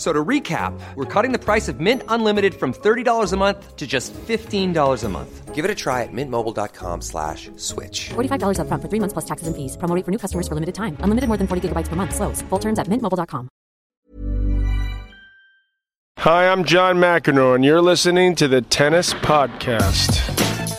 So to recap, we're cutting the price of Mint Unlimited from $30 a month to just $15 a month. Give it a try at mintmobile.com slash switch. $45 up front for three months plus taxes and fees. Promo rate for new customers for limited time. Unlimited more than 40 gigabytes per month. Slows. Full terms at mintmobile.com. Hi, I'm John McEnroe, and you're listening to the Tennis Podcast.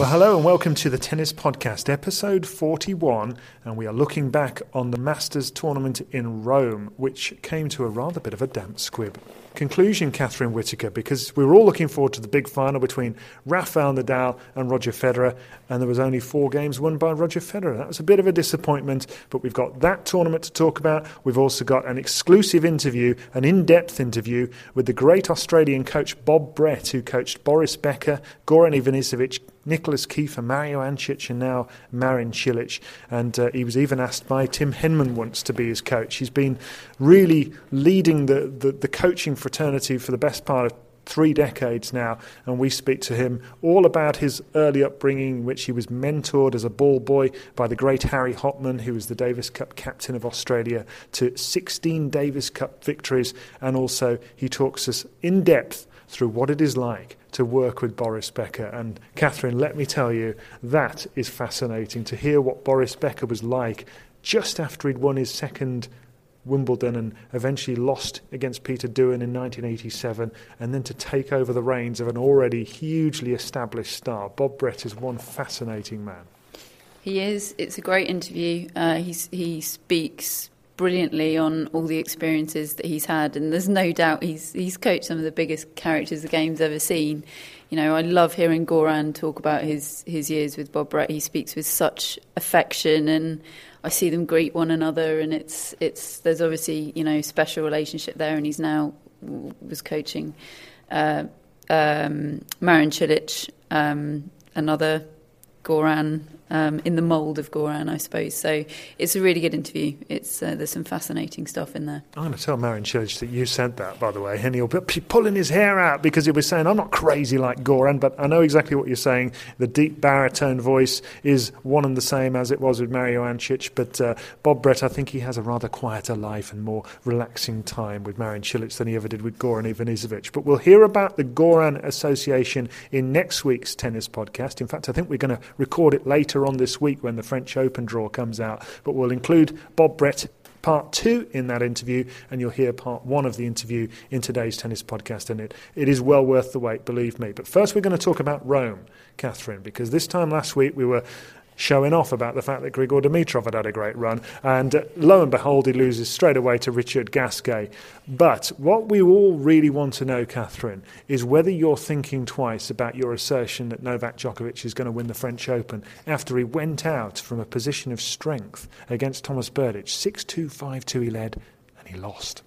Well, hello and welcome to the Tennis Podcast, episode 41. And we are looking back on the Masters tournament in Rome, which came to a rather bit of a damp squib. Conclusion, Catherine Whitaker, because we were all looking forward to the big final between Rafael Nadal and Roger Federer, and there was only four games won by Roger Federer. That was a bit of a disappointment, but we've got that tournament to talk about. We've also got an exclusive interview, an in depth interview with the great Australian coach Bob Brett, who coached Boris Becker, Goran Ivanisevic, Nicolas Kiefer, Mario Ancic, and now Marin Cilic. And uh, he was even asked by Tim Henman once to be his coach. He's been really leading the, the, the coaching fraternity for the best part of three decades now, and we speak to him all about his early upbringing, which he was mentored as a ball boy by the great Harry Hopman, who was the Davis Cup captain of Australia, to 16 Davis Cup victories, and also he talks us in depth through what it is like to work with Boris Becker. And Catherine, let me tell you, that is fascinating to hear what Boris Becker was like just after he'd won his second Wimbledon and eventually lost against Peter Doohan in 1987, and then to take over the reins of an already hugely established star. Bob Brett is one fascinating man. He is. It's a great interview. Uh, he speaks brilliantly on all the experiences that he's had, and there's no doubt he's he's coached some of the biggest characters the game's ever seen. You know, I love hearing Goran talk about his his years with Bob Brett. He speaks with such affection, and I see them greet one another, and it's it's there's obviously you know special relationship there, and he's now was coaching uh, um, Marin Cilic, um, another Goran um, in the mould of Goran, I suppose. So it's a really good interview. It's uh, there's some fascinating stuff in there. I'm going to tell Marin Cilic that you said that, by the way, and he'll be pulling his hair out because he was saying, "I'm not crazy like Goran, but I know exactly what you're saying." The deep baritone voice is one and the same as it was with Mario Ancic, but uh, Bob Brett, I think he has a rather quieter life and more relaxing time with Marin Cilic than he ever did with Goran Ivanisevic. But we'll hear about the Goran Association in next week's tennis podcast. In fact, I think we're going to record it later on this week when the French Open draw comes out. But we'll include Bob Brett part two in that interview, and you'll hear part one of the interview in today's tennis podcast. And it, it is well worth the wait, believe me. But first, we're going to talk about Rome, Catherine, because this time last week we were showing off about the fact that Grigor Dimitrov had had a great run. And uh, lo and behold, he loses straight away to Richard Gasquet. But what we all really want to know, Catherine, is whether you're thinking twice about your assertion that Novak Djokovic is going to win the French Open after he went out from a position of strength against Thomas Berdych. 6 2 5 2 he led, and he lost.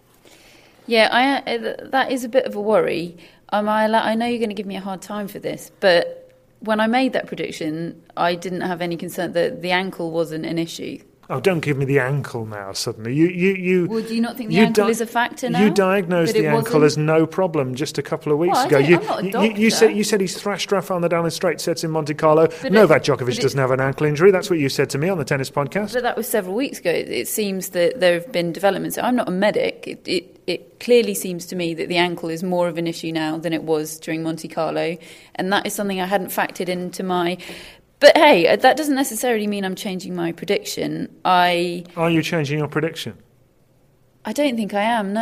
Yeah, I, uh, that is a bit of a worry. Um, I, I know you're going to give me a hard time for this, but when I made that prediction, I didn't have any concern that the ankle wasn't an issue. Oh, don't give me the ankle now. Suddenly, you you you. Would you not think the ankle di- is a factor now? You diagnosed the ankle wasn't... as no problem just a couple of weeks well, ago. You, you, you, said you said he's thrashed Rafael Nadal in straight sets in Monte Carlo. But Novak Djokovic doesn't have an ankle injury. That's what you said to me on the tennis podcast. But that was several weeks ago. It seems that there have been developments. I'm not a medic. It, it, it clearly seems to me that the ankle is more of an issue now than it was during Monte Carlo, and that is something I hadn't factored into my But hey, uh, that doesn't necessarily mean I'm changing my prediction. I Are you changing your prediction? I don't think I am. No,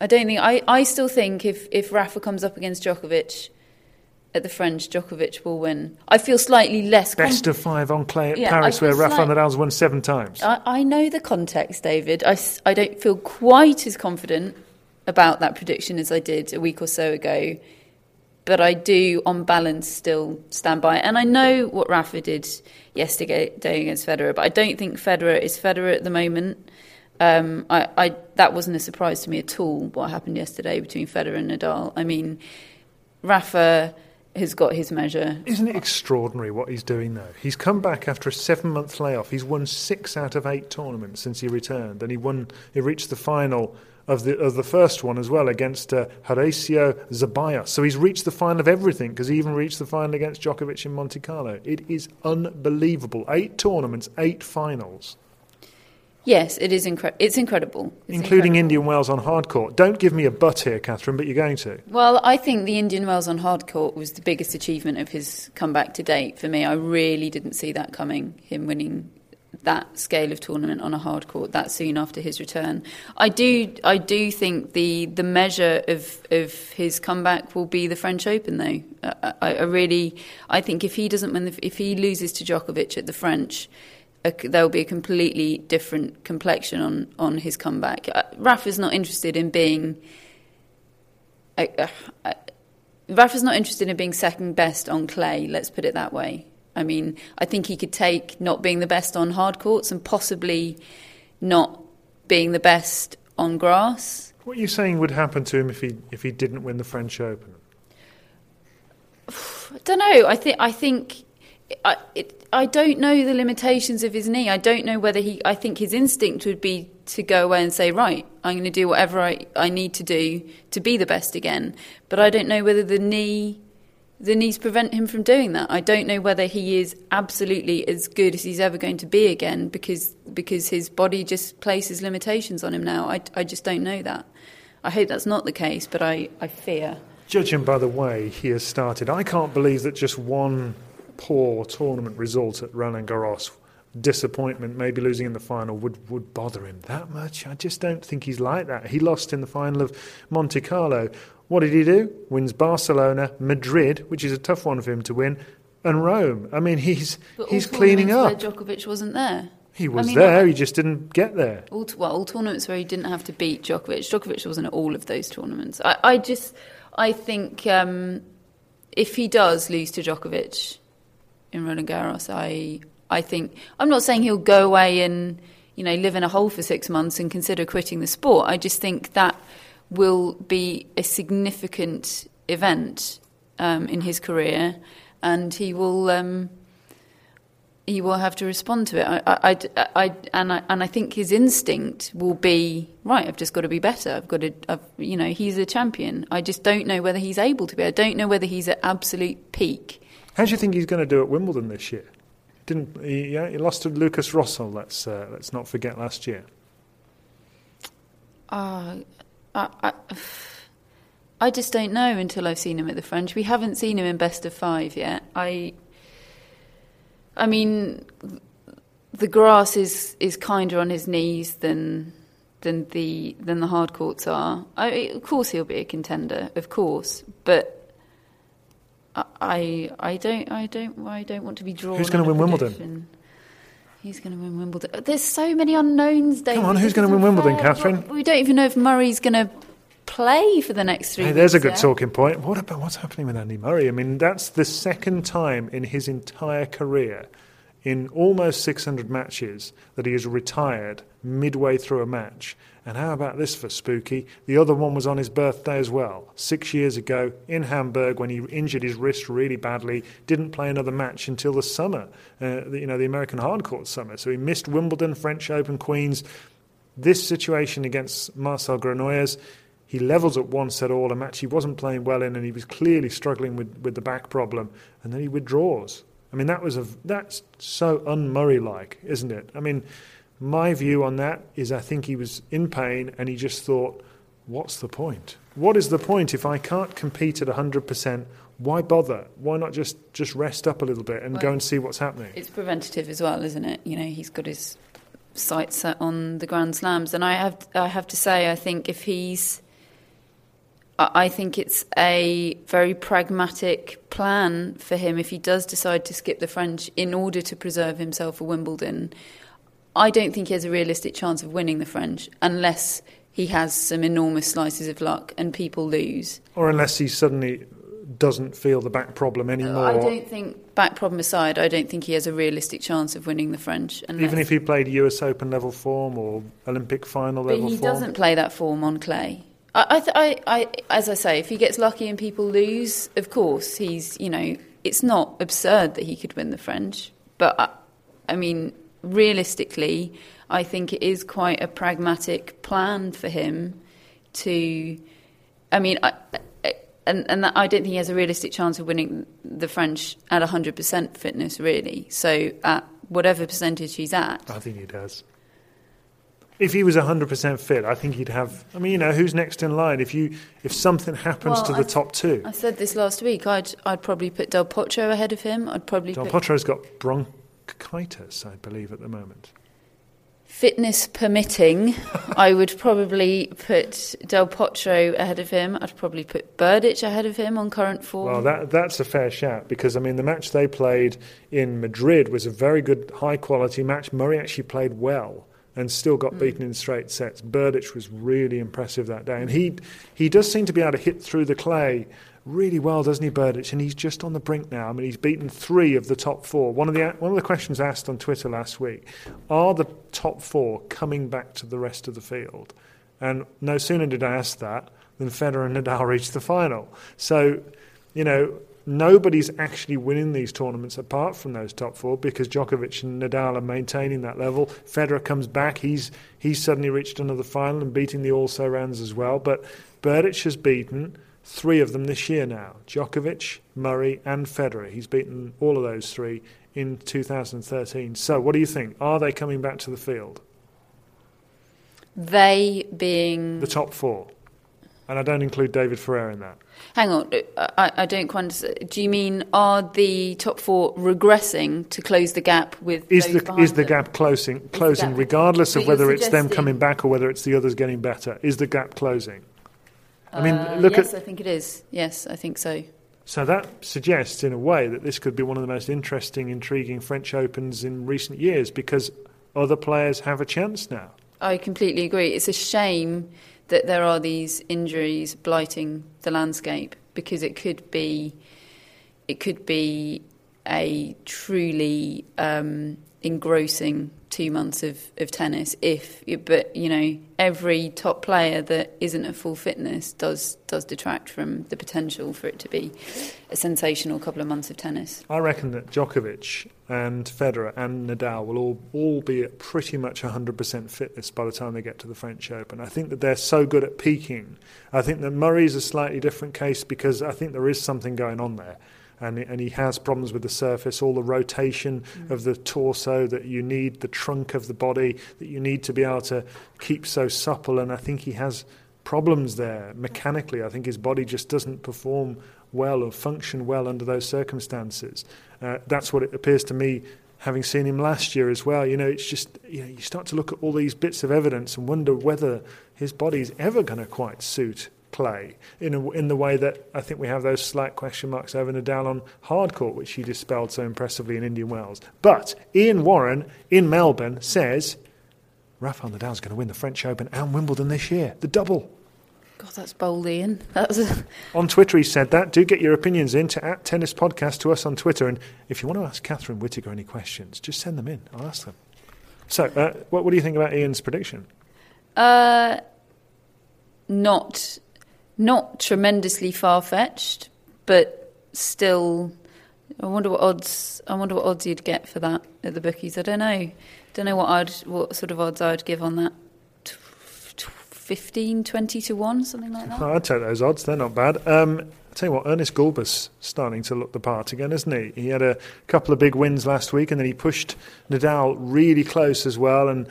I don't think. I, I still think if if Rafa comes up against Djokovic at the French, Djokovic will win. I feel slightly less. com- Best of five on clay at Yeah, Paris, where Rafa slight- Nadal's won seven times. I, I know the context, David. I, I don't feel quite as confident about that prediction as I did a week or so ago. But I do, on balance, still stand by. And I know what Rafa did yesterday against Federer, but I don't think Federer is Federer at the moment. Um, I, I, that wasn't a surprise to me at all, what happened yesterday between Federer and Nadal. I mean, Rafa has got his measure. Isn't it extraordinary what he's doing though? He's come back after a seven-month layoff. He's won six out of eight tournaments since he returned, and he won. He reached the final of the of the first one as well against uh, Horacio Zeballos. So he's reached the final of everything because he even reached the final against Djokovic in Monte Carlo. It is unbelievable. Eight tournaments, eight finals, Yes, it is incre- It's incredible. It's including incredible. Indian Wells on hard court. Don't give me a butt here, Catherine, but you're going to. Well, I think the Indian Wells on hard court was the biggest achievement of his comeback to date for me. I really didn't see that coming, him winning that scale of tournament on a hard court that soon after his return. I do I do think the the measure of of his comeback will be the French Open though. I, I, really I think if he doesn't win the, if he loses to Djokovic at the French there will be a completely different complexion on, on his comeback. Uh, Rafa's not interested in being. Uh, uh, Rafa's not interested in being second best on clay. Let's put it that way. I mean, I think he could take not being the best on hard courts and possibly not being the best on grass. What are you saying would happen to him if he if he didn't win the French Open? I don't know. I think I think I it, I don't know the limitations of his knee. I don't know whether he. I think his instinct would be to go away and say, right, I'm going to do whatever I, I need to do to be the best again. But I don't know whether the knee the knees prevent him from doing that. I don't know whether he is absolutely as good as he's ever going to be again because because his body just places limitations on him now. I, I just don't know that. I hope that's not the case, but I, I fear. Judging by the way he has started, I can't believe that just one poor tournament result at Roland Garros, disappointment, maybe losing in the final, would, would bother him that much. I just don't think he's like that. He lost in the final of Monte Carlo. What did he do? Wins Barcelona, Madrid, which is a tough one for him to win, and Rome. I mean, he's But he's all cleaning up. Where Djokovic wasn't there. He was I mean, there, he just didn't get there. all well, all tournaments where he didn't have to beat Djokovic. Djokovic wasn't at all of those tournaments. I, I just, I think um, if he does lose to Djokovic in Roland Garros, I, I think I'm not saying he'll go away and you know live in a hole for six months and consider quitting the sport. I just think that will be a significant event um, in his career, and he will. Um, he will have to respond to it. I, I, I, I- and I, and I think his instinct will be right. I've just got to be better. I've got to, I've, you know, he's a champion. I just don't know whether he's able to be. I don't know whether he's at absolute peak. How do you think he's going to do at Wimbledon this year? Didn't he? Yeah, he lost to Lukas Rosol. Let's uh, let's not forget last year. Uh, I, I, I just don't know until I've seen him at the French. We haven't seen him in best of five yet. I, I mean, the grass is, is kinder on his knees than than the than the hard courts are. I, of course, he'll be a contender, of course, but I I, don't I don't I don't want to be drawn. Who's gonna win Wimbledon? Who's going to win Wimbledon? Oh, there's so many unknowns, David. Come on, who's gonna win Wimbledon. Catherine? We don't even know if Murray's going to play for the next three. Hey, there's a good talking point. What about what's happening with Andy Murray? I mean, that's the second time in his entire career, in almost 600 matches, that he has retired midway through a match. And how about this for Spooky? The other one was on his birthday as well, six years ago in Hamburg when he injured his wrist really badly. Didn't play another match until the summer, uh, the, you know, the American hardcourt summer. So he missed Wimbledon, French Open, Queens. This situation against Marcel Granollers, he levels at one set all, a match he wasn't playing well in, and he was clearly struggling with, with the back problem, and then he withdraws. I mean, that was a that's so un-Murray like, isn't it? I mean, my view on that is I think he was in pain, and he just thought, what's the point? What is the point if I can't compete at 100%? why bother? Why not just, just rest up a little bit and Well, go and see what's happening? It's preventative as well, isn't it? You know, he's got his sights set on the Grand Slams, and I have I have to say, I think if he's, I I think it's a very pragmatic plan for him if he does decide to skip the French in order to preserve himself for Wimbledon. I don't think he has a realistic chance of winning the French unless he has some enormous slices of luck and people lose. Or unless he suddenly doesn't feel the back problem anymore. I don't think, back problem aside, I don't think he has a realistic chance of winning the French. Even if he played US Open level form or Olympic final But level he doesn't play that form on clay. I, I, th- I, I, as I say, if he gets lucky and people lose, of course he's, you know, it's not absurd that he could win the French. But I, I mean, realistically, I think it is quite a pragmatic plan for him to. I mean, I, I- and and I don't think he has a realistic chance of winning the French at hundred percent fitness, really. So at whatever percentage he's at, I think he does. If he was 100% fit, I think he'd have. I mean, you know, who's next in line? If you if something happens Well, to I- the top two, I said this last week. I'd I'd probably put Del Potro ahead of him. I'd probably Del put Potro's got bronchitis, I believe, at the moment. fitness permitting. I would probably put Del Potro ahead of him. I'd probably put Berdych ahead of him on current form. Well, that that's a fair shout because I mean the match they played in Madrid was a very good, high quality match. Murray actually played well and still got hmm. beaten in straight sets. Berdych was really impressive that day, and he he does seem to be able to hit through the clay really well, doesn't he, Berdych? And he's just on the brink now. I mean, he's beaten three of the top four. One of the one of the questions asked on Twitter last week: Are the top four coming back to the rest of the field? And no sooner did I ask that than Federer and Nadal reached the final. So, you know, nobody's actually winning these tournaments apart from those top four because Djokovic and Nadal are maintaining that level. Federer comes back; he's he's suddenly reached another final and beating the also rounds as well. But Berdych has beaten three of them this year now: Djokovic, Murray, and Federer. He's beaten all of those three in 2013. So, what do you think? Are they coming back to the field? they being The top four, and I don't include David Ferrer in that. Hang on, uh, I, I don't quite understand. Do you mean are the top four regressing to close the gap with Is the is the gap closing closing gap- regardless of whether it's them coming back or whether it's the others getting better? Is the gap closing? I mean, Uh, look yes, at I think it is. Yes, I think so. so that suggests in a way that this could be one of the most interesting, intriguing French Opens in recent years because other players have a chance now. I completely agree. It's a shame that there are these injuries blighting the landscape because it could be, it could be a truly um, engrossing two months of, of tennis. If, but you know, every top player that isn't at full fitness does does detract from the potential for it to be a sensational couple of months of tennis. I reckon that Djokovic and Federer and Nadal will all, all be at pretty much 100% fitness by the time they get to the French Open. I think that they're so good at peaking. I think that Murray's a slightly different case because I think there is something going on there. And, and he has problems with the surface, all the rotation of the torso that you need, the trunk of the body that you need to be able to keep so supple. And I think he has problems there mechanically. I think his body just doesn't perform well or function well under those circumstances. Uh, that's what it appears to me, having seen him last year as well. You know, it's just you know you start to look at all these bits of evidence and wonder whether his body's ever going to quite suit play in a, in the way that I think we have those slight question marks over Nadal on hard court, which he dispelled so impressively in Indian Wells. But Ian Warren in Melbourne says Rafael Nadal's going to win the French Open and Wimbledon this year, the double. God, that's bold, Ian. That's a, On Twitter, he said that. Do get your opinions in to at Tennis Podcast to us on Twitter. And if you want to ask Catherine Whitaker any questions, just send them in. I'll ask them. So, uh, what, what do you think about Ian's prediction? Uh, not not tremendously far fetched, but still. I wonder what odds. I wonder what odds you'd get for that at the bookies. I don't know. Don't know what I'd what sort of odds I'd give on that. T- t- 15, 20 to one, something like that. I'd take those odds. They're not bad. Um, tell you what, Ernest Gulbis starting to look the part again, isn't he? He had a couple of big wins last week and then he pushed Nadal really close as well. And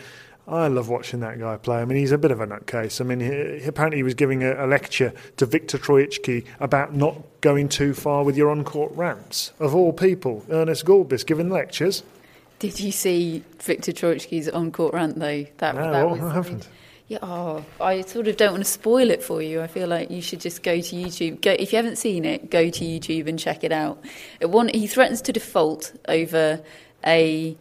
I love watching that guy play. I mean, he's a bit of a nutcase. I mean, he, apparently he was giving a, a, lecture to Viktor Troicki about not going too far with your on-court rants. Of all people, Ernest Gulbis giving lectures. Did you see Viktor Troicki's on-court rant though? That, no, that was, I haven't. Yeah, oh, I sort of don't want to spoil it for you. I feel like you should just go to YouTube. Go if you haven't seen it, go to YouTube and check it out. It one, he threatens to default over a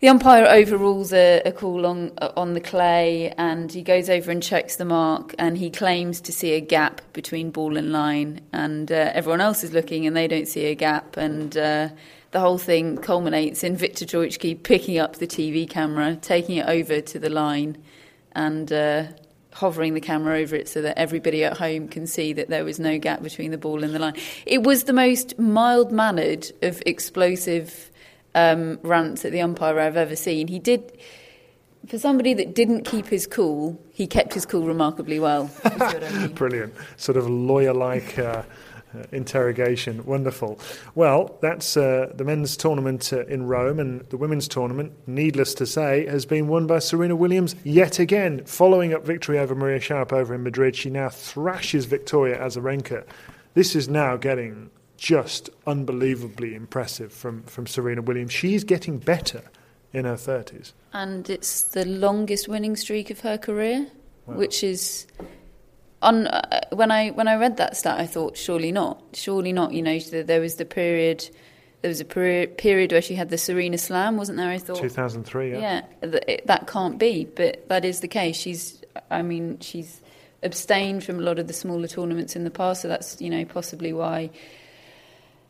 the umpire overrules a, a call on on the clay, and he goes over and checks the mark, and he claims to see a gap between ball and line, and uh, everyone else is looking, and they don't see a gap, and uh, the whole thing culminates in Viktor Troicki picking up the TV camera, taking it over to the line, and. Uh, hovering the camera over it so that everybody at home can see that there was no gap between the ball and the line. It was the most mild mannered of explosive um, rants at the umpire I've ever seen. He did, for somebody that didn't keep his cool, he kept his cool remarkably well. I mean. Brilliant. Sort of lawyer like. Uh, uh, interrogation. Wonderful. Well, that's uh, the men's tournament uh, in Rome, and the women's tournament, needless to say, has been won by Serena Williams yet again. Following up victory over Maria Sharapova in Madrid, she now thrashes Victoria Azarenka. This is now getting just unbelievably impressive from, from Serena Williams. She's getting better in her 30s. And it's the longest winning streak of her career, wow. which is. On, uh, when I when I read that stat, I thought surely not, surely not. You know, there was the period, there was a period, where she had the Serena Slam, wasn't there? I thought 2003. Yeah, yeah, that, that can't be, but that is the case. She's, I mean, she's abstained from a lot of the smaller tournaments in the past, so that's you know possibly why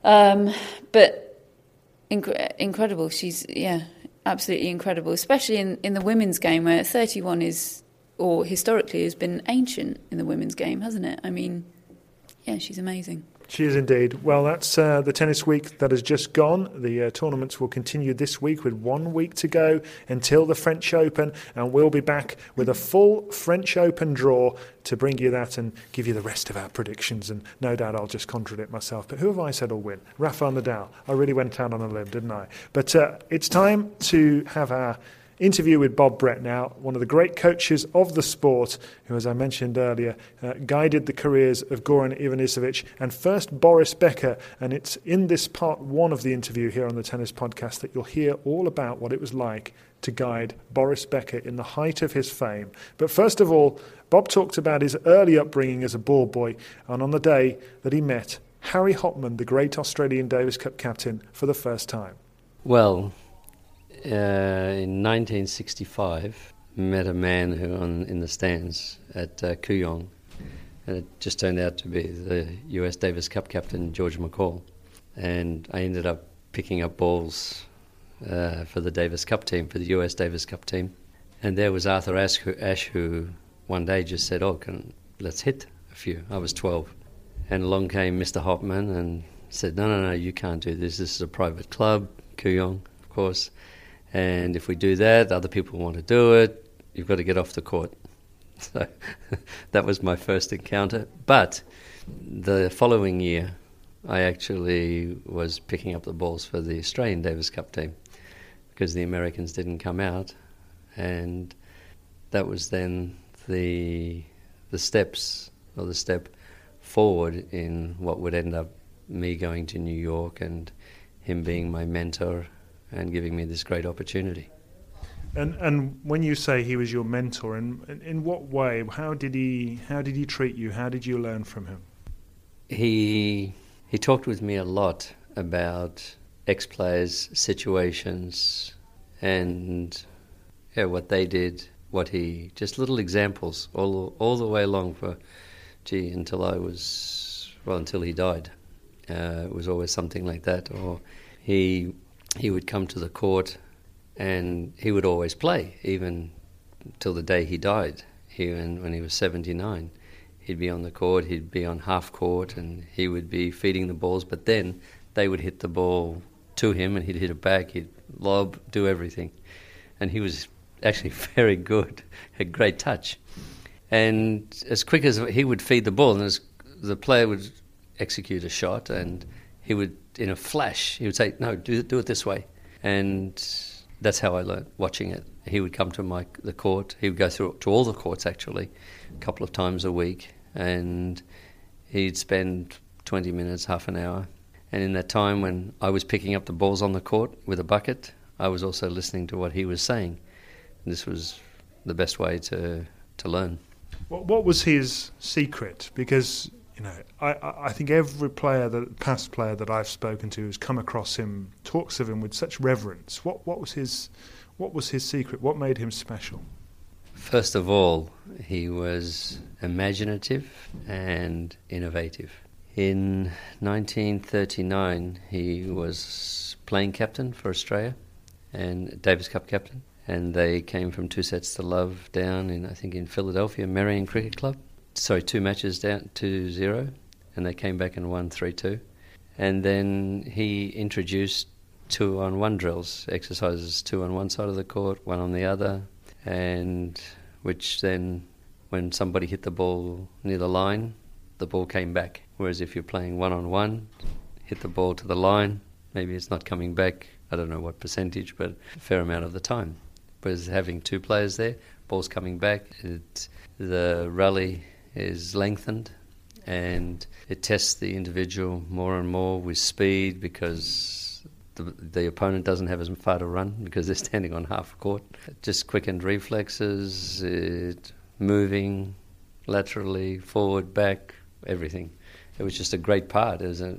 um, but inc- incredible. She's yeah, absolutely incredible, especially in, in the women's game where 31 is or historically has been ancient in the women's game, hasn't it? I mean, yeah, she's amazing. She is indeed. Well, that's uh, the tennis week that has just gone. The uh, tournaments will continue this week with one week to go until the French Open, and we'll be back with a full French Open draw to bring you that and give you the rest of our predictions. And no doubt I'll just contradict myself. But who have I said will win? Rafael Nadal. I really went out on a limb, didn't I? But uh, it's time to have our interview with Bob Brett now, one of the great coaches of the sport, who, as I mentioned earlier, uh, guided the careers of Goran Ivanisevic and first Boris Becker. And it's in this part one of the interview here on the Tennis Podcast that you'll hear all about what it was like to guide Boris Becker in the height of his fame. But first of all, Bob talked about his early upbringing as a ball boy and on the day that he met Harry Hopman, the great Australian Davis Cup captain, for the first time. Well, uh, in 1965, met a man who on in the stands at uh, Kooyong, and it just turned out to be the U.S. Davis Cup captain George MacCall, and I ended up picking up balls uh, for the Davis Cup team, for the U.S. Davis Cup team, and there was Arthur Ashe who, Ashe who one day just said, "Oh, can, let's hit a few." I was 12, and along came Mr. Hopman and said, "No, no, no, you can't do this. This is a private club, Kooyong, of course." And if we do that, other people want to do it, you've got to get off the court. So that was my first encounter. But the following year, I actually was picking up the balls for the Australian Davis Cup team because the Americans didn't come out. And that was then the, the steps, or the step forward in what would end up me going to New York and him being my mentor and giving me this great opportunity. And and when you say he was your mentor, in in what way? How did he how did he treat you? How did you learn from him? He he talked with me a lot about ex players, situations, and yeah, what they did, what he just little examples all all the way along for, gee, until I was well until he died. Uh, it was always something like that, or he he would come to the court and he would always play, even till the day he died. He, when he was 79, he'd be on the court, he'd be on half court, and he would be feeding the balls. But then they would hit the ball to him, and he'd hit it back. He'd lob, do everything, and he was actually very good, had great touch. And as quick as he would feed the ball, and as the player would execute a shot, and he would in a flash, he would say, "No, do do it this way," and that's how I learned watching it. He would come to my the court. He would go through to all the courts actually, a couple of times a week, and he'd spend 20 minutes, half an hour. And in that time when I was picking up the balls on the court with a bucket, I was also listening to what he was saying. And this was the best way to to learn. What, what was his secret? Because you know, I, I think every player, that past player that I've spoken to, who's come across him, talks of him with such reverence. What what was his what was his secret? What made him special? First of all, he was imaginative and innovative. In 1939, he was playing captain for Australia and Davis Cup captain, and they came from two sets to love down in I think in Philadelphia, Merion Cricket Club sorry, two matches down to zero, and they came back and won 3 2. And then he introduced two on one drills, exercises two on one side of the court, one on the other, and which then, when somebody hit the ball near the line, the ball came back. Whereas if you're playing one on one, hit the ball to the line, maybe it's not coming back. I don't know what percentage, but a fair amount of the time. Whereas having two players there, ball's coming back, it, the rally is lengthened and it tests the individual more and more with speed because the, the opponent doesn't have as far to run because they're standing on half court. Just quickened reflexes, it, moving laterally, forward, back, everything. It was just a great part, a,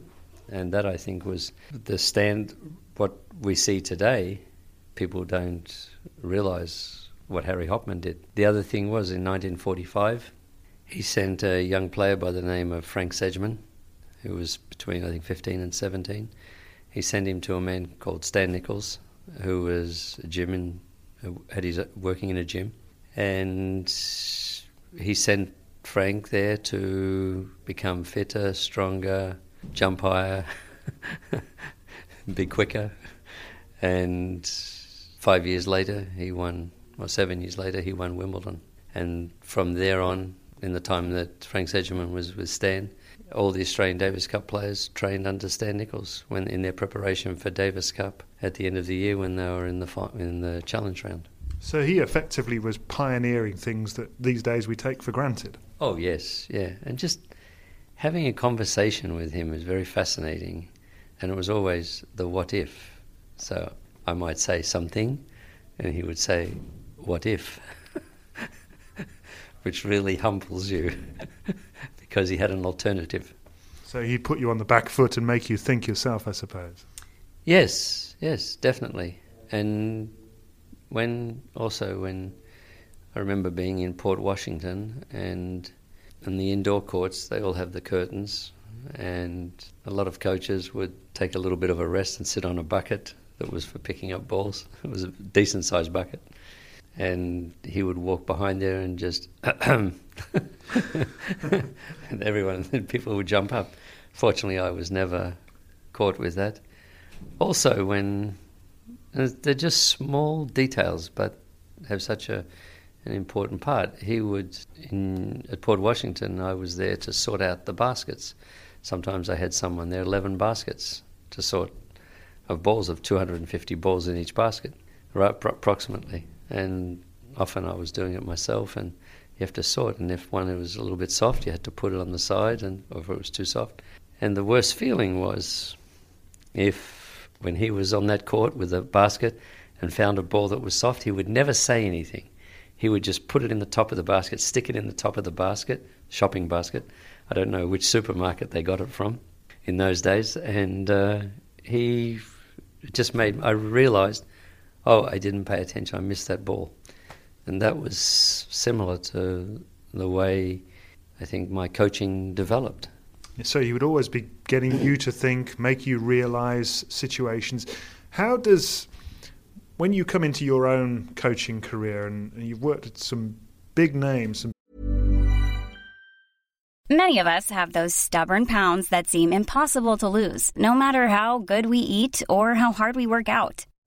and that I think was the stand. What we see today, people don't realise what Harry Hopman did. The other thing was in 1945 he sent a young player by the name of Frank Sedgman, who was between, I think, 15 and 17. He sent him to a man called Stan Nicholes, who was a gym in, had his, working in a gym. And he sent Frank there to become fitter, stronger, jump higher, be quicker. And five years later, he won, or seven years later, he won Wimbledon. And from there on, in the time that Frank Sedgman was with Stan. All the Australian Davis Cup players trained under Stan Nicholes when in their preparation for Davis Cup at the end of the year when they were in the in the challenge round. So he effectively was pioneering things that these days we take for granted. Oh yes, yeah, and just having a conversation with him was very fascinating, and it was always the what if. So I might say something, and he would say, "What if?" Which really humbles you because he had an alternative. So he put you on the back foot and make you think yourself, I suppose. Yes, yes, definitely. And when also when I remember being in Port Washington and in the indoor courts, they all have the curtains, and a lot of coaches would take a little bit of a rest and sit on a bucket that was for picking up balls. It was a decent sized bucket and he would walk behind there and just and everyone people would jump up. Fortunately i was never caught with that. Also when uh, they're just small details but have such a an important part. He would in at port washington i was there to sort out the baskets. Sometimes i had someone there 11 baskets to sort of balls of 250 balls in each basket right approximately and often I was doing it myself, and you have to sort. And if one was a little bit soft, you had to put it on the side, and or if it was too soft. And the worst feeling was if when he was on that court with a basket and found a ball that was soft, he would never say anything. He would just put it in the top of the basket, stick it in the top of the basket, shopping basket. I don't know which supermarket they got it from in those days, and uh, he just made. I realised oh, I didn't pay attention, I missed that ball. And that was similar to the way I think my coaching developed. So he would always be getting you to think, make you realize situations. How does, when you come into your own coaching career and you've worked at some big names, some Many of us have those stubborn pounds that seem impossible to lose, no matter how good we eat or how hard we work out.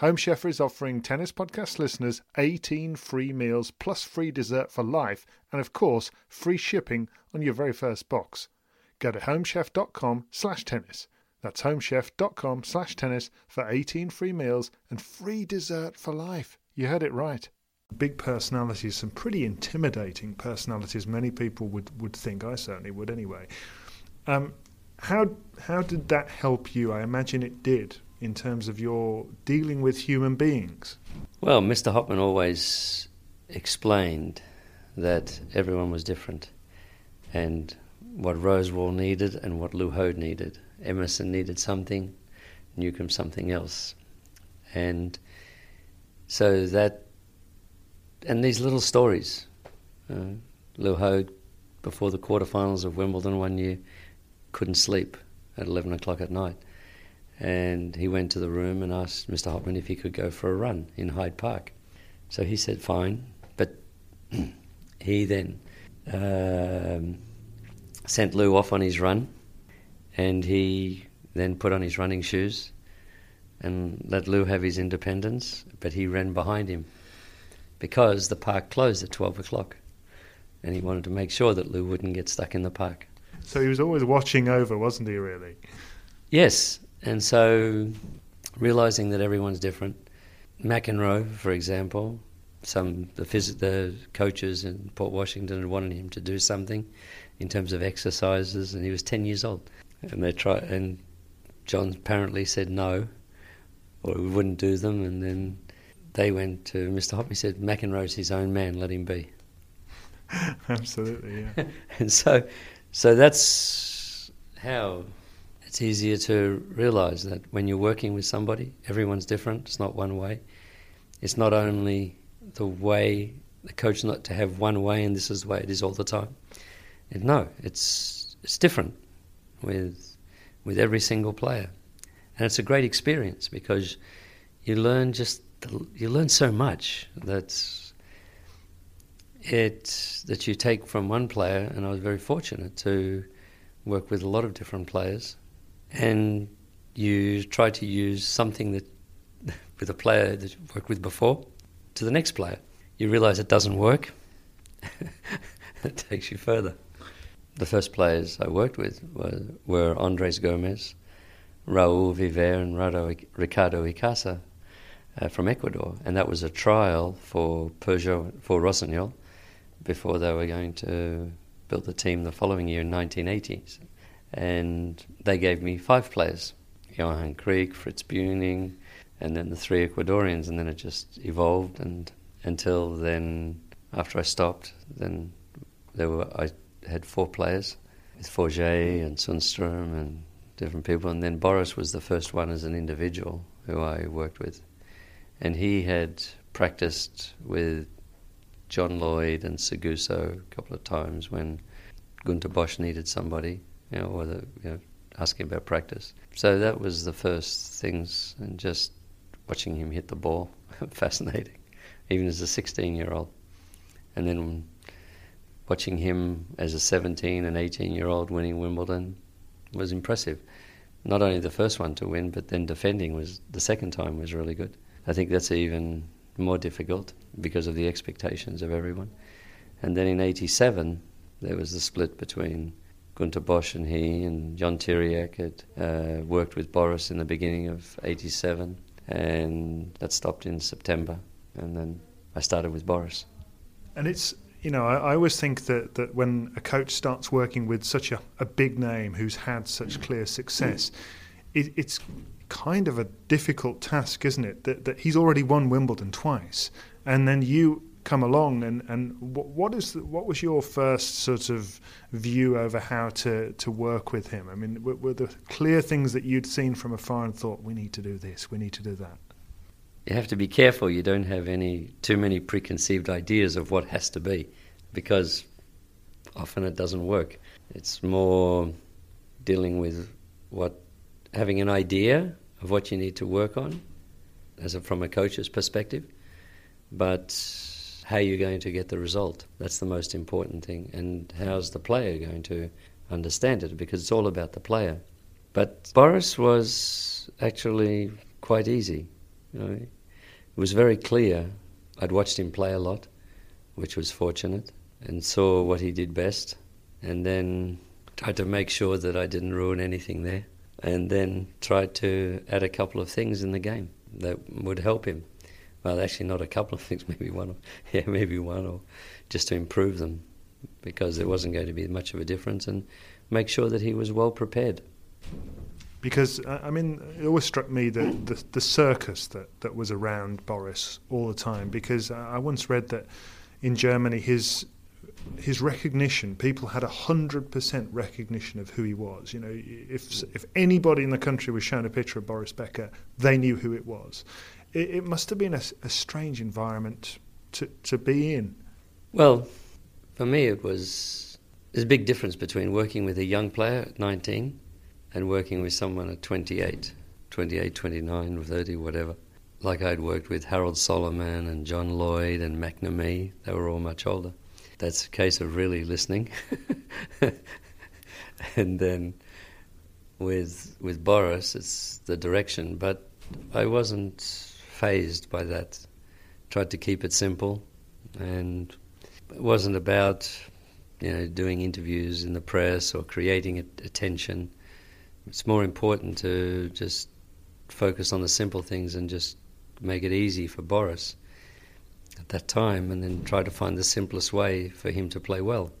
Home Chef is offering Tennis Podcast listeners 18 free meals plus free dessert for life, and of course, free shipping on your very first box. Go to homechef.com slash tennis. That's homechef.com slash tennis for 18 free meals and free dessert for life. You heard it right. Big personalities, some pretty intimidating personalities, many people would, would think. I certainly would anyway. Um, how, how did that help you? I imagine it did in terms of your dealing with human beings? Well, Mr. Hopman always explained that everyone was different and what Rosewall needed and what Lew Hoad needed. Emerson needed something, Newcombe something else. And so that, and these little stories. Uh, Lew Hoad, before the quarterfinals of Wimbledon one year, couldn't sleep at 11 o'clock at night and he went to the room and asked Mr. Hopman if he could go for a run in Hyde Park. So he said, fine. But he then um, sent Lew off on his run, and he then put on his running shoes and let Lew have his independence, but he ran behind him because the park closed at 12 o'clock, and he wanted to make sure that Lew wouldn't get stuck in the park. So he was always watching over, wasn't he, really? Yes, and so, realizing that everyone's different. McEnroe, for example, some the, phys- the coaches in Port Washington wanted him to do something in terms of exercises, and he was 10 years old. And they try, and John apparently said no, or we wouldn't do them. And then they went to Mr. Hop. He said, McEnroe's his own man, let him be. Absolutely, yeah. and so, so that's how it's easier to realize that when you're working with somebody, everyone's different. It's not one way. It's not only the way the coach not to have one way and this is the way it is all the time. And no, it's it's different with with every single player, and it's a great experience because you learn just you learn so much that it that you take from one player. And I was very fortunate to work with a lot of different players and you try to use something that with a player that you've worked with before to the next player. You realize it doesn't work. it takes you further. The first players I worked with were, were Andres Gomez, Raul Viver, and Ricardo Icaza uh, from Ecuador, and that was a trial for Peugeot for Rossignol before they were going to build the team the following year in 1980 and they gave me five players Johan Kriek, Fritz Buehning, and then the three Ecuadorians, and then it just evolved. And until then, after I stopped, then there were I had four players with Forget and Sundstrom and different people, and then Boris was the first one as an individual who I worked with, and he had practiced with John Lloyd and Seguso a couple of times when Gunter Bosch needed somebody you know, or the, you know, asking about practice. So that was the first things, and just watching him hit the ball, fascinating, even as a 16 year old. And then watching him as a 17 and 18 year old winning Wimbledon was impressive. Not only the first one to win, but then defending was the second time was really good. I think that's even more difficult because of the expectations of everyone. And then in 87, there was the split between Gunter Bosch and he, and Ion Tiriac had uh, worked with Boris in the beginning of 87, and that stopped in September. And then I started with Boris. And it's you know, I, I, always think that, that when a coach starts working with such a, a big name who's had such clear success, it, it's kind of a difficult task, isn't it? That, that he's already won Wimbledon twice, and then you come along and and what is the, what was your first sort of view over how to to work with him? I mean, were, were the clear things that you'd seen from afar and thought we need to do this, we need to do that? You have to be careful. You don't have any too many preconceived ideas of what has to be, because often it doesn't work. It's more dealing with what having an idea of what you need to work on, as a, from a coach's perspective, but how you're going to get the result. That's the most important thing. And how's the player going to understand it? Because it's all about the player. But Boris was actually quite easy. You know, it was very clear. I'd watched him play a lot, which was fortunate, and saw what he did best, and then tried to make sure that I didn't ruin anything there, and then tried to add a couple of things in the game that would help him well, actually, not a couple of things, maybe one, or, yeah, maybe one, or just to improve them, because there wasn't going to be much of a difference, and make sure that he was well prepared. Because uh, I mean, it always struck me that the, the circus that, that was around Boris all the time. Because I once read that in Germany, his his recognition, people had hundred percent recognition of who he was. You know, if if anybody in the country was shown a picture of Boris Becker, they knew who it was it, it must have been a, a, strange environment to, to be in. Well, for me, it was there's a big difference between working with a young player at 19 and working with someone at 28, 28, 29, 30, whatever. Like I'd worked with Harold Solomon and John Lloyd and McNamee, they were all much older. That's a case of really listening. and then with with Boris, it's the direction. But I wasn't phased by that. Tried to keep it simple, and it wasn't about you know doing interviews in the press or creating attention. It's more important to just focus on the simple things and just make it easy for Boris at that time, and then try to find the simplest way for him to play well.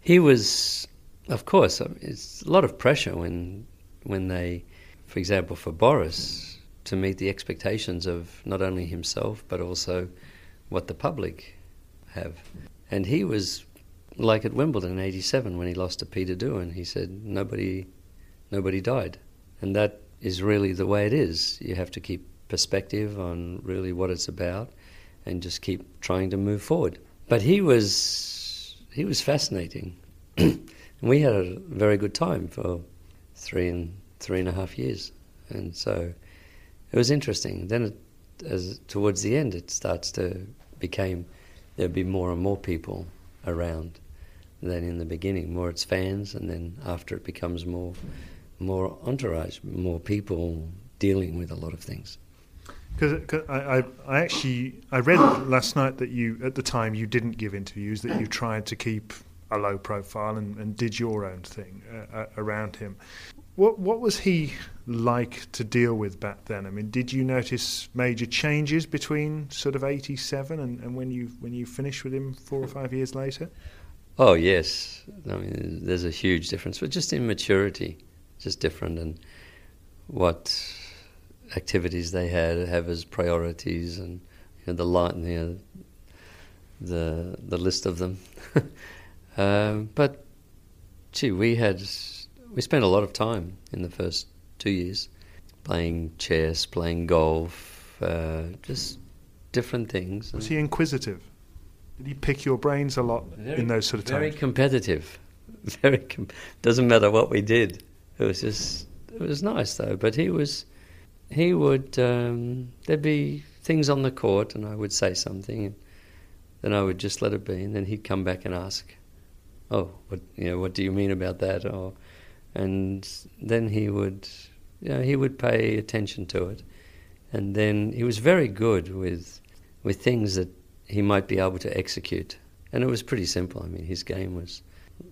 He was, of course, it's a lot of pressure when when they, for example, for Boris to meet the expectations of not only himself but also what the public have. And he was like at Wimbledon in '87 when he lost to Peter Doohan. He said nobody, nobody died, and that is really the way it is. You have to keep perspective on really what it's about, and just keep trying to move forward. But he was he was fascinating, we had a very good time for three and three and a half years, and so it was interesting. Then, it, as towards the end, it starts to became there'd be more and more people around than in the beginning. More it's fans, and then after it becomes more more entourage, more people dealing with a lot of things. Because I, I, I, actually I read last night that you at the time you didn't give interviews that you tried to keep a low profile and, and did your own thing uh, uh around him. What what was he like to deal with back then? I mean, did you notice major changes between sort of eighty seven and, and when you when you finished with him four or five years later? Oh yes, I mean, there's a huge difference, but just in maturity, just different, and what activities they had have as priorities, and you know, the lot, you know, the the list of them. um, but gee, we had we spent a lot of time in the first two years playing chess, playing golf, uh, just different things. Was he inquisitive? Did he pick your brains a lot very, in those sort of times? Very competitive. Very com- doesn't matter what we did. It was just it was nice though. But he was he would um, there'd be things on the court, and I would say something, and then I would just let it be, and then he'd come back and ask "Oh, what you know? What do you mean about that?" Or, and then he would, you know, he would pay attention to it, and then he was very good with with things that he might be able to execute, and it was pretty simple. I mean, his game was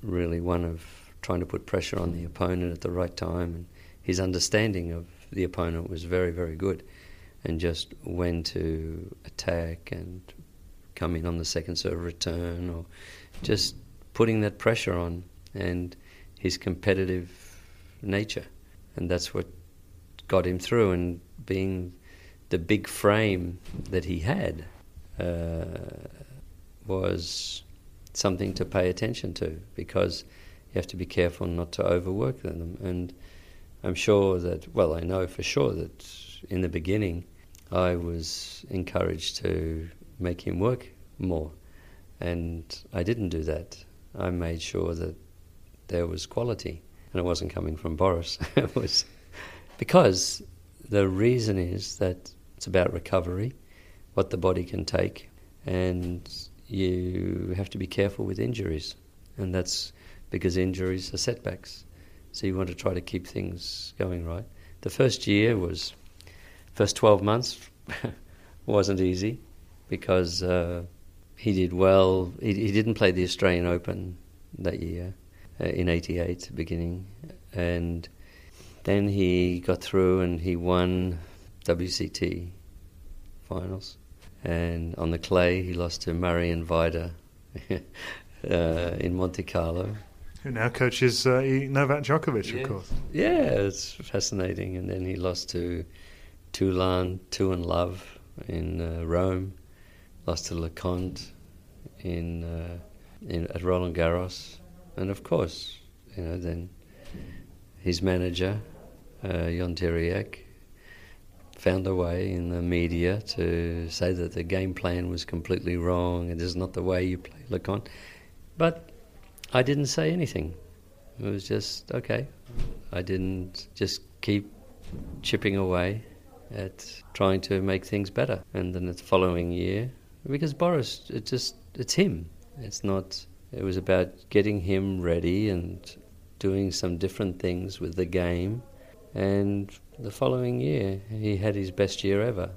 really one of trying to put pressure on the opponent at the right time, and his understanding of the opponent was very, very good, and just when to attack and come in on the second serve return, or just putting that pressure on, and his competitive nature, and that's what got him through, and being the big frame that he had uh, was something to pay attention to because you have to be careful not to overwork them. And I'm sure that, well, I know for sure that in the beginning I was encouraged to make him work more. And I didn't do that. I made sure that there was quality. And it wasn't coming from Boris. it was because the reason is that it's about recovery, what the body can take, and you have to be careful with injuries. And that's because injuries are setbacks. So you want to try to keep things going right. The first year was, first 12 months wasn't easy because uh, he did well. He, he, didn't play the Australian Open that year uh, in 88, beginning. And then he got through and he won WCT finals. And on the clay, he lost to Marian Vajda uh, in Monte Carlo who now coaches uh, Novak Djokovic, yeah. of course. Yeah, it's fascinating. And then he lost to Toulon, Two and Love in uh, Rome, lost to Leconte in, uh, in at Roland Garros, and of course, you know, then his manager, uh, Ion Tiriac, found a way in the media to say that the game plan was completely wrong. It is not the way you play Leconte. But I didn't say anything. It was just okay. I didn't just keep chipping away at trying to make things better. And then the following year, because Boris, it just it's him. It's not. It was about getting him ready and doing some different things with the game. And the following year, he had his best year ever.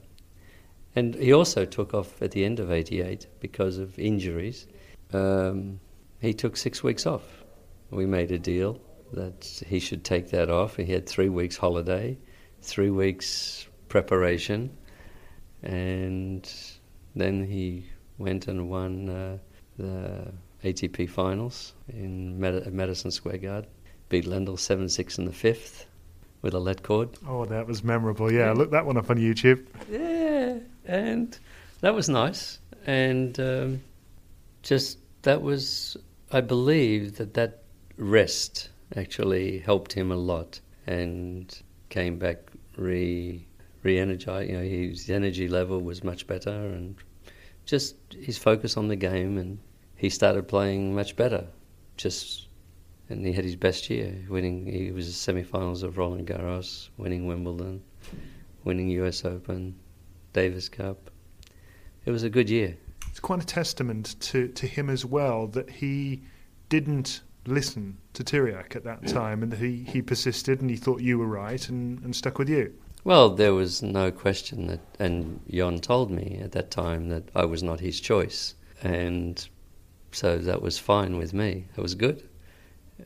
And he also took off at the end of '88 because of injuries. Um, he took six weeks off. We made a deal that he should take that off. He had three weeks holiday, three weeks preparation, and then he went and won uh, the ATP finals in Madison Square Garden. Beat Lendl 7 6 in the fifth with a let cord. Oh, that was memorable. Yeah, yeah. look that one up on YouTube. Yeah, and that was nice. And um, just that was, I believe that that rest actually helped him a lot and came back re re-energized. You know, his energy level was much better and just his focus on the game, and he started playing much better. Just and he had his best year, winning. He was semi-finals of Roland Garros, winning Wimbledon, winning U.S. Open, Davis Cup. It was a good year it's quite a testament to, to him as well that he didn't listen to Tiriac at that time and that he, he persisted and he thought you were right and, and stuck with you. Well, there was no question that, and Ion told me at that time that I was not his choice. And so that was fine with me. It was good.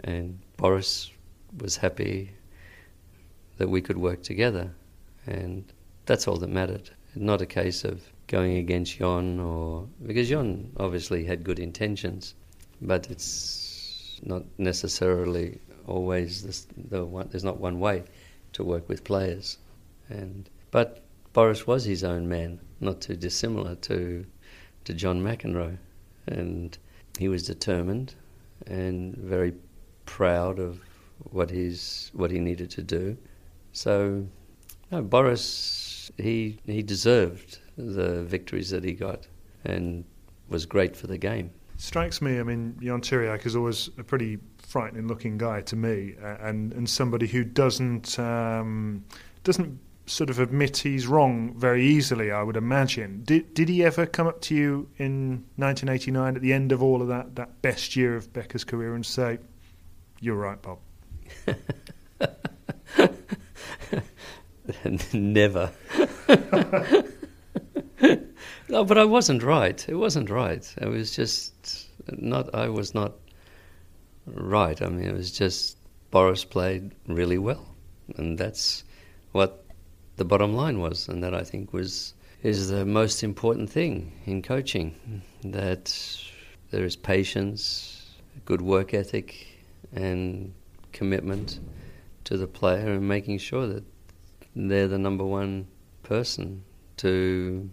And Boris was happy that we could work together. And that's all that mattered. Not a case of going against Ion or because Ion obviously had good intentions, but it's not necessarily always the, the one, there's not one way to work with players, and but Boris was his own man, not too dissimilar to to John McEnroe, and he was determined and very proud of what his what he needed to do. So, no, Boris he he deserved the victories that he got and was great for the game. Strikes me, I mean, Ion Tiriac is always a pretty frightening looking guy to me, and, and somebody who doesn't um, doesn't sort of admit he's wrong very easily, I would imagine. Did did he ever come up to you in 1989 at the end of all of that that best year of Becker's career and say, "You're right, Bob"? Never. no, but I wasn't right. It wasn't right. It was just not. I was not right. I mean, it was just Boris played really well, and that's what the bottom line was, and that I think was is the most important thing in coaching. That there is patience, good work ethic, and commitment to the player, and making sure that they're the number one person to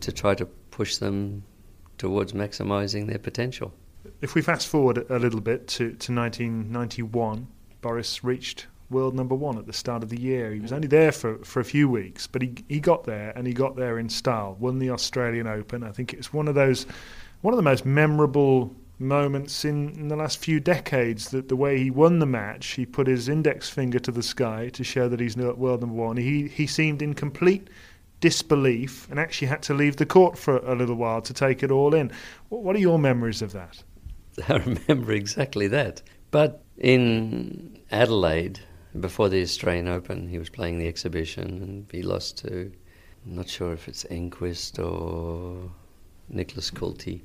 to try to push them towards maximising their potential. If we fast forward a little bit to, to 1991, Boris reached world number one at the start of the year. He was only there for, for a few weeks, but he he got there and he got there in style. Won the Australian Open. I think it was one of those one of the most memorable moments in, in the last few decades that the way he won the match, he put his index finger to the sky to show that he's world number one. He he seemed in complete disbelief and actually had to leave the court for a little while to take it all in. What, what are your memories of that? I remember exactly that. But in Adelaide, before the Australian Open, he was playing the exhibition and he lost to, I'm not sure if it's Enqvist or Nicklas Kulti.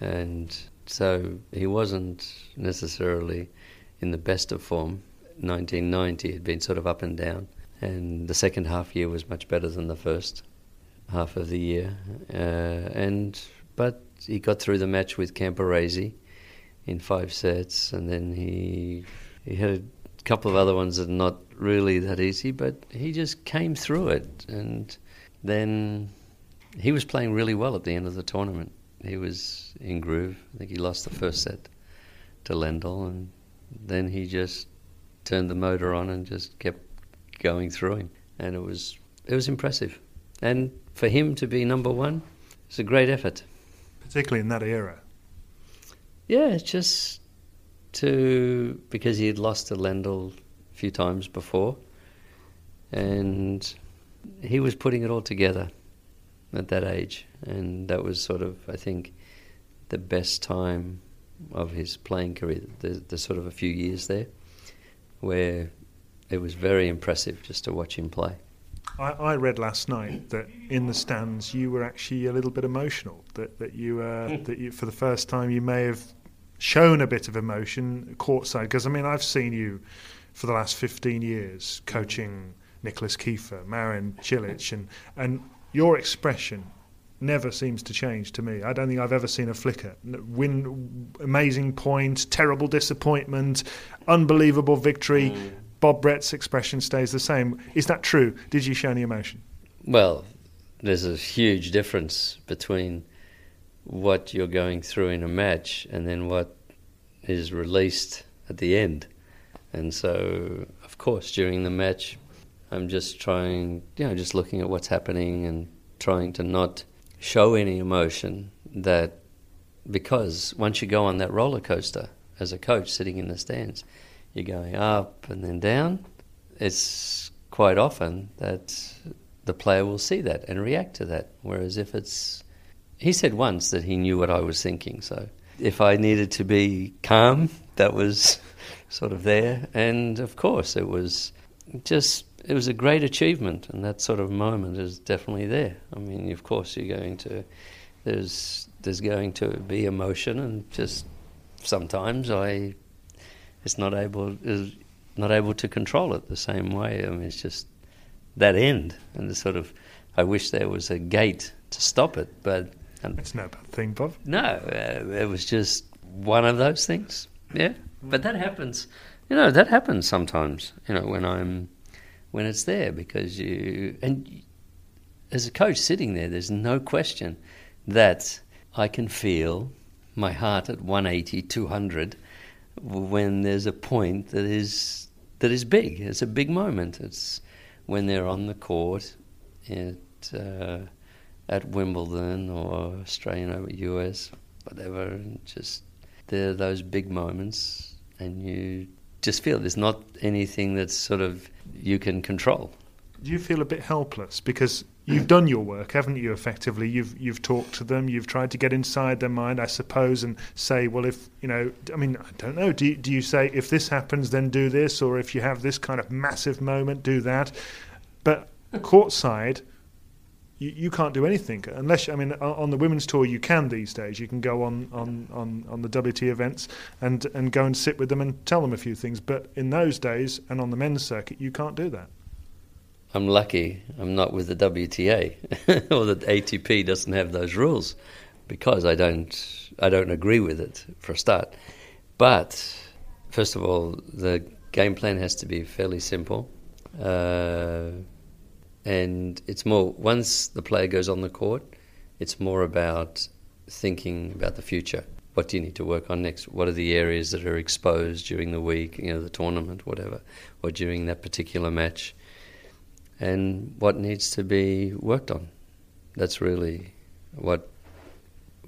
And so he wasn't necessarily in the best of form. 1990 had been sort of up and down, and the second half year was much better than the first half of the year. Uh, and but he got through the match with Camporese in five sets, and then he he had a couple of other ones that are not really that easy, but he just came through it, and then he was playing really well at the end of the tournament he was in groove. I think he lost the first set to Lendl, and then he just turned the motor on and just kept going through him, and it was it was impressive. And for him to be number one, it's a great effort, particularly in that era. Yeah, it's just to because he had lost to Lendl a few times before, and he was putting it all together at that age, and that was sort of, I think, the best time of his playing career. There's, there's sort of a few years there where it was very impressive just to watch him play. I, I, read last night that in the stands you were actually a little bit emotional. That that you uh, that you for the first time you may have shown a bit of emotion courtside. Because I mean I've seen you for the last 15 years coaching Nicolas Kiefer, Marin Cilic, and and your expression never seems to change to me. I don't think I've ever seen a flicker. Win, amazing point, terrible disappointment, unbelievable victory. Mm. Bob Brett's expression stays the same. Is that true? Did you show any emotion? Well, there's a huge difference between what you're going through in a match and then what is released at the end. And so, of course, during the match, I'm just trying, you know, just looking at what's happening and trying to not show any emotion that because once you go on that roller coaster as a coach sitting in the stands, you're going up and then down. It's quite often that the player will see that and react to that. Whereas if it's, he said once that he knew what I was thinking. So if I needed to be calm, that was sort of there. And of course, it was just it was a great achievement, and that sort of moment is definitely there. I mean, of course, you're going to there's there's going to be emotion, and just sometimes I it's not able is not able to control it the same way. I mean, it's just that end, and the sort of I wish there was a gate to stop it, but it's no bad thing, Bob. No, uh, it was just one of those things. Yeah, but that happens. You know, that happens sometimes. You know, when I'm when it's there because you and as a coach sitting there, there's no question that I can feel my heart at 180, 200 when there's a point that is that is big. It's a big moment. It's when they're on the court at uh, at Wimbledon or Australian over US, whatever. Just there are those big moments, and you just feel there's not anything that's sort of you can control. Do you feel a bit helpless because you've done your work, haven't you? Effectively, you've you've talked to them, you've tried to get inside their mind, I suppose, and say, well, if you know, I mean, I don't know. Do you, do you say if this happens, then do this, or if you have this kind of massive moment, do that? But courtside, you, you can't do anything unless I mean on the women's tour you can these days. You can go on, on, on, on the WT events and and go and sit with them and tell them a few things. But in those days and on the men's circuit you can't do that. I'm lucky I'm not with the WTA or the ATP doesn't have those rules because I don't I don't agree with it for a start. But first of all the game plan has to be fairly simple. Uh, and it's more once the player goes on the court, it's more about thinking about the future. What do you need to work on next? What are the areas that are exposed during the week, you know, the tournament, whatever, or during that particular match, and what needs to be worked on? That's really what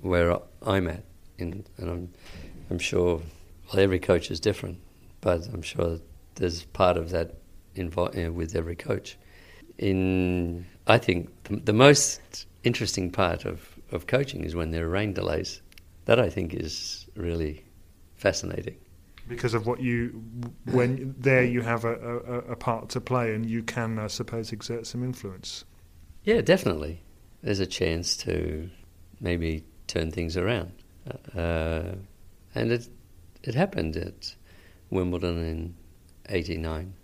where I'm at, in, and I'm I'm sure well, every coach is different, but I'm sure there's part of that know, with every coach in I think the, the, most interesting part of, of coaching is when there are rain delays. That I think is really fascinating. Because of what you, when there you have a, a, a part to play and you can, I suppose, exert some influence. Yeah, definitely. There's a chance to maybe turn things around. Uh, and it, it happened at Wimbledon in 89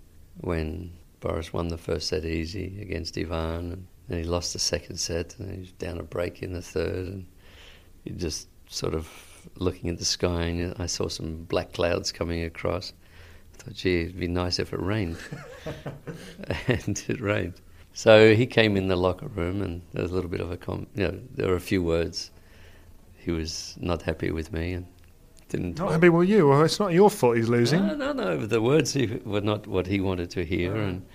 when Boris won the first set easy against Ivan, and then he lost the second set, and he was down a break in the third, and he just sort of looking at the sky, and I saw some black clouds coming across. I thought, gee, it'd be nice if it rained, and it rained. So he came in the locker room, and there was a little bit of a, com- you know, there were a few words. He was not happy with me, and didn't. Not happy with you. Well, it's not your fault he's losing. No, no, no. The words were not what he wanted to hear, and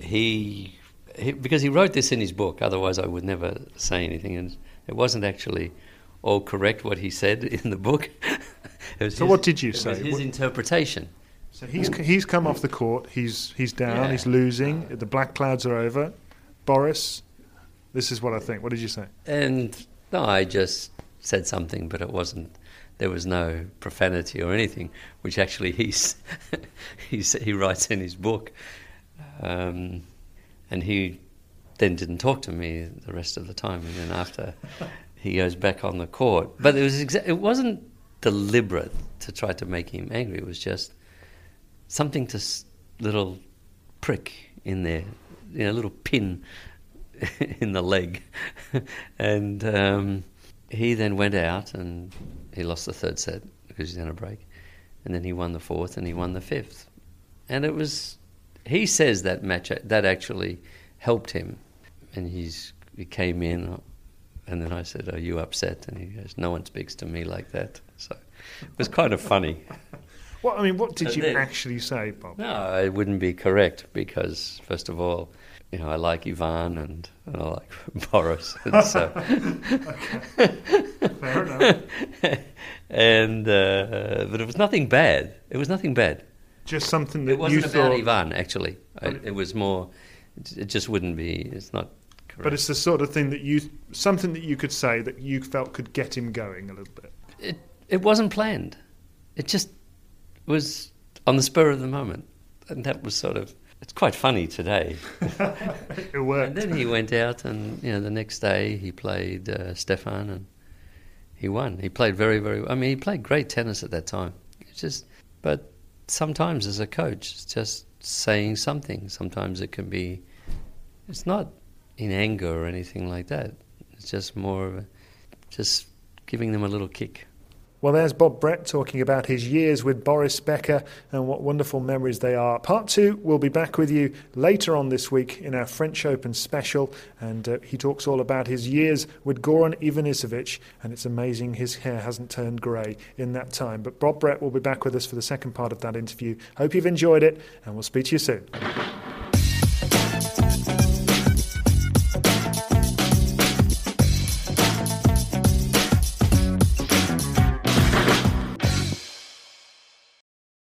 he, he, because he wrote this in his book. Otherwise, I would never say anything, and it wasn't actually all correct what he said in the book. so, his, what did you say? his what? interpretation. So he's he's come off the court. He's he's down. Yeah. He's losing. The black clouds are over. Boris, this is what I think. What did you say? And no, I just said something, but it wasn't there was no profanity or anything, which actually he's, he's he writes in his book. Um, and he then didn't talk to me the rest of the time. And then after, he goes back on the court. But it was exa- it wasn't deliberate to try to make him angry. It was just something to s- little prick in there, you know, a little pin in the leg, and. Um, he then went out and he lost the third set because he's on a break, and then he won the fourth and he won the fifth, and it was he says that match that actually helped him, and he's he came in, and then I said, "Are you upset?" And he goes, "No one speaks to me like that." So it was kind of funny. What I mean, what did you then, actually say, Bob? No, it wouldn't be correct because first of all, you know, I like Ivan and, and I like Boris, and so fair enough. and uh, but it was nothing bad. It was nothing bad. Just something that it wasn't you about thought... Ivan. Actually, it, it was more. It just wouldn't be. It's not. Correct. But it's the sort of thing that you, something that you could say that you felt could get him going a little bit. It it wasn't planned. It just was on the spur of the moment, and that was sort of it's quite funny today. it worked. And then he went out, and you know, the next day he played uh, Stefan, and he won. He played very, very. I mean, he played great tennis at that time. It's just, but sometimes as a coach, it's just saying something. Sometimes it can be. It's not in anger or anything like that. It's just more of a, just giving them a little kick. Well, there's Bob Brett talking about his years with Boris Becker and what wonderful memories they are. Part two, we'll be back with you later on this week in our French Open special. And uh, he talks all about his years with Goran Ivanisevic. And it's amazing his hair hasn't turned grey in that time. But Bob Brett will be back with us for the second part of that interview. Hope you've enjoyed it, and we'll speak to you soon.